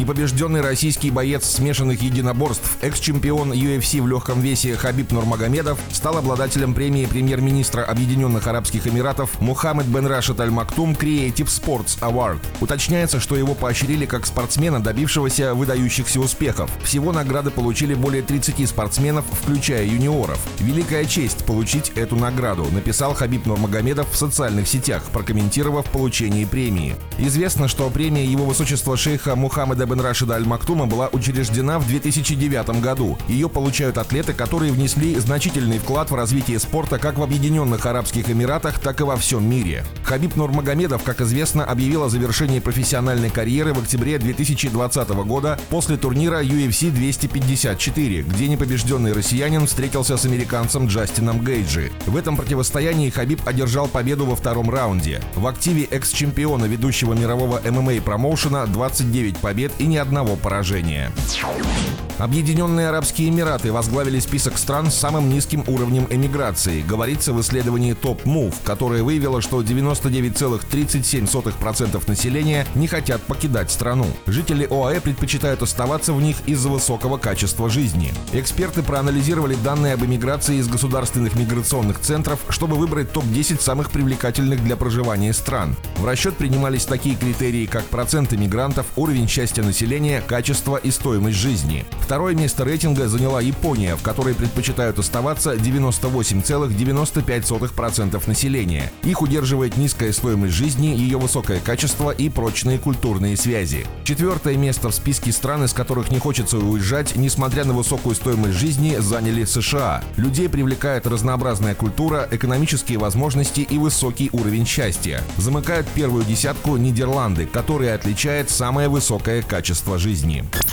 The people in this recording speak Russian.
Непобежденный российский боец смешанных единоборств, экс-чемпион UFC в легком весе Хабиб Нурмагомедов стал обладателем премии премьер-министра Объединенных Арабских Эмиратов Мухаммед бен Рашид Аль Мактум Creative Sports Award. Уточняется, что его поощрили как спортсмена, добившегося выдающихся успехов. Всего награды получили более 30 спортсменов, включая юниоров. Великая честь получить эту награду, написал Хабиб Нурмагомедов в социальных сетях, прокомментировав получение премии. Известно, что премия его высочества шейха Мухаммеда бен Рашида Аль Мактума была учреждена в 2009 году. Ее получают атлеты, которые внесли значительный вклад в развитие спорта как в Объединенных Арабских Эмиратах, так и во всем мире. Хабиб Нурмагомедов, как известно, объявил о завершении профессиональной карьеры в октябре 2020 года после турнира UFC 254, где непобежденный россиянин встретился с американцем Джастином Гейджи. В этом противостоянии Хабиб одержал победу во втором раунде. В активе экс-чемпиона ведущего мирового ММА-промоушена 29 побед и ни одного поражения. Объединенные Арабские Эмираты возглавили список стран с самым низким уровнем эмиграции, говорится в исследовании Top Move, которое выявило, что 99,37% населения не хотят покидать страну. Жители ОАЭ предпочитают оставаться в них из-за высокого качества жизни. Эксперты проанализировали данные об эмиграции из государственных миграционных центров, чтобы выбрать топ-10 самых привлекательных для проживания стран. В расчет принимались такие критерии, как процент иммигрантов, уровень счастья населения, качество и стоимость жизни. Второе место рейтинга заняла Япония, в которой предпочитают оставаться 98,95% населения. Их удерживает низкая стоимость жизни, ее высокое качество и прочные культурные связи. Четвертое место в списке стран, из которых не хочется уезжать, несмотря на высокую стоимость жизни, заняли США. Людей привлекает разнообразная культура, экономические возможности и высокий уровень счастья. Замыкают первую десятку Нидерланды, которые отличает самое высокое качество жизни.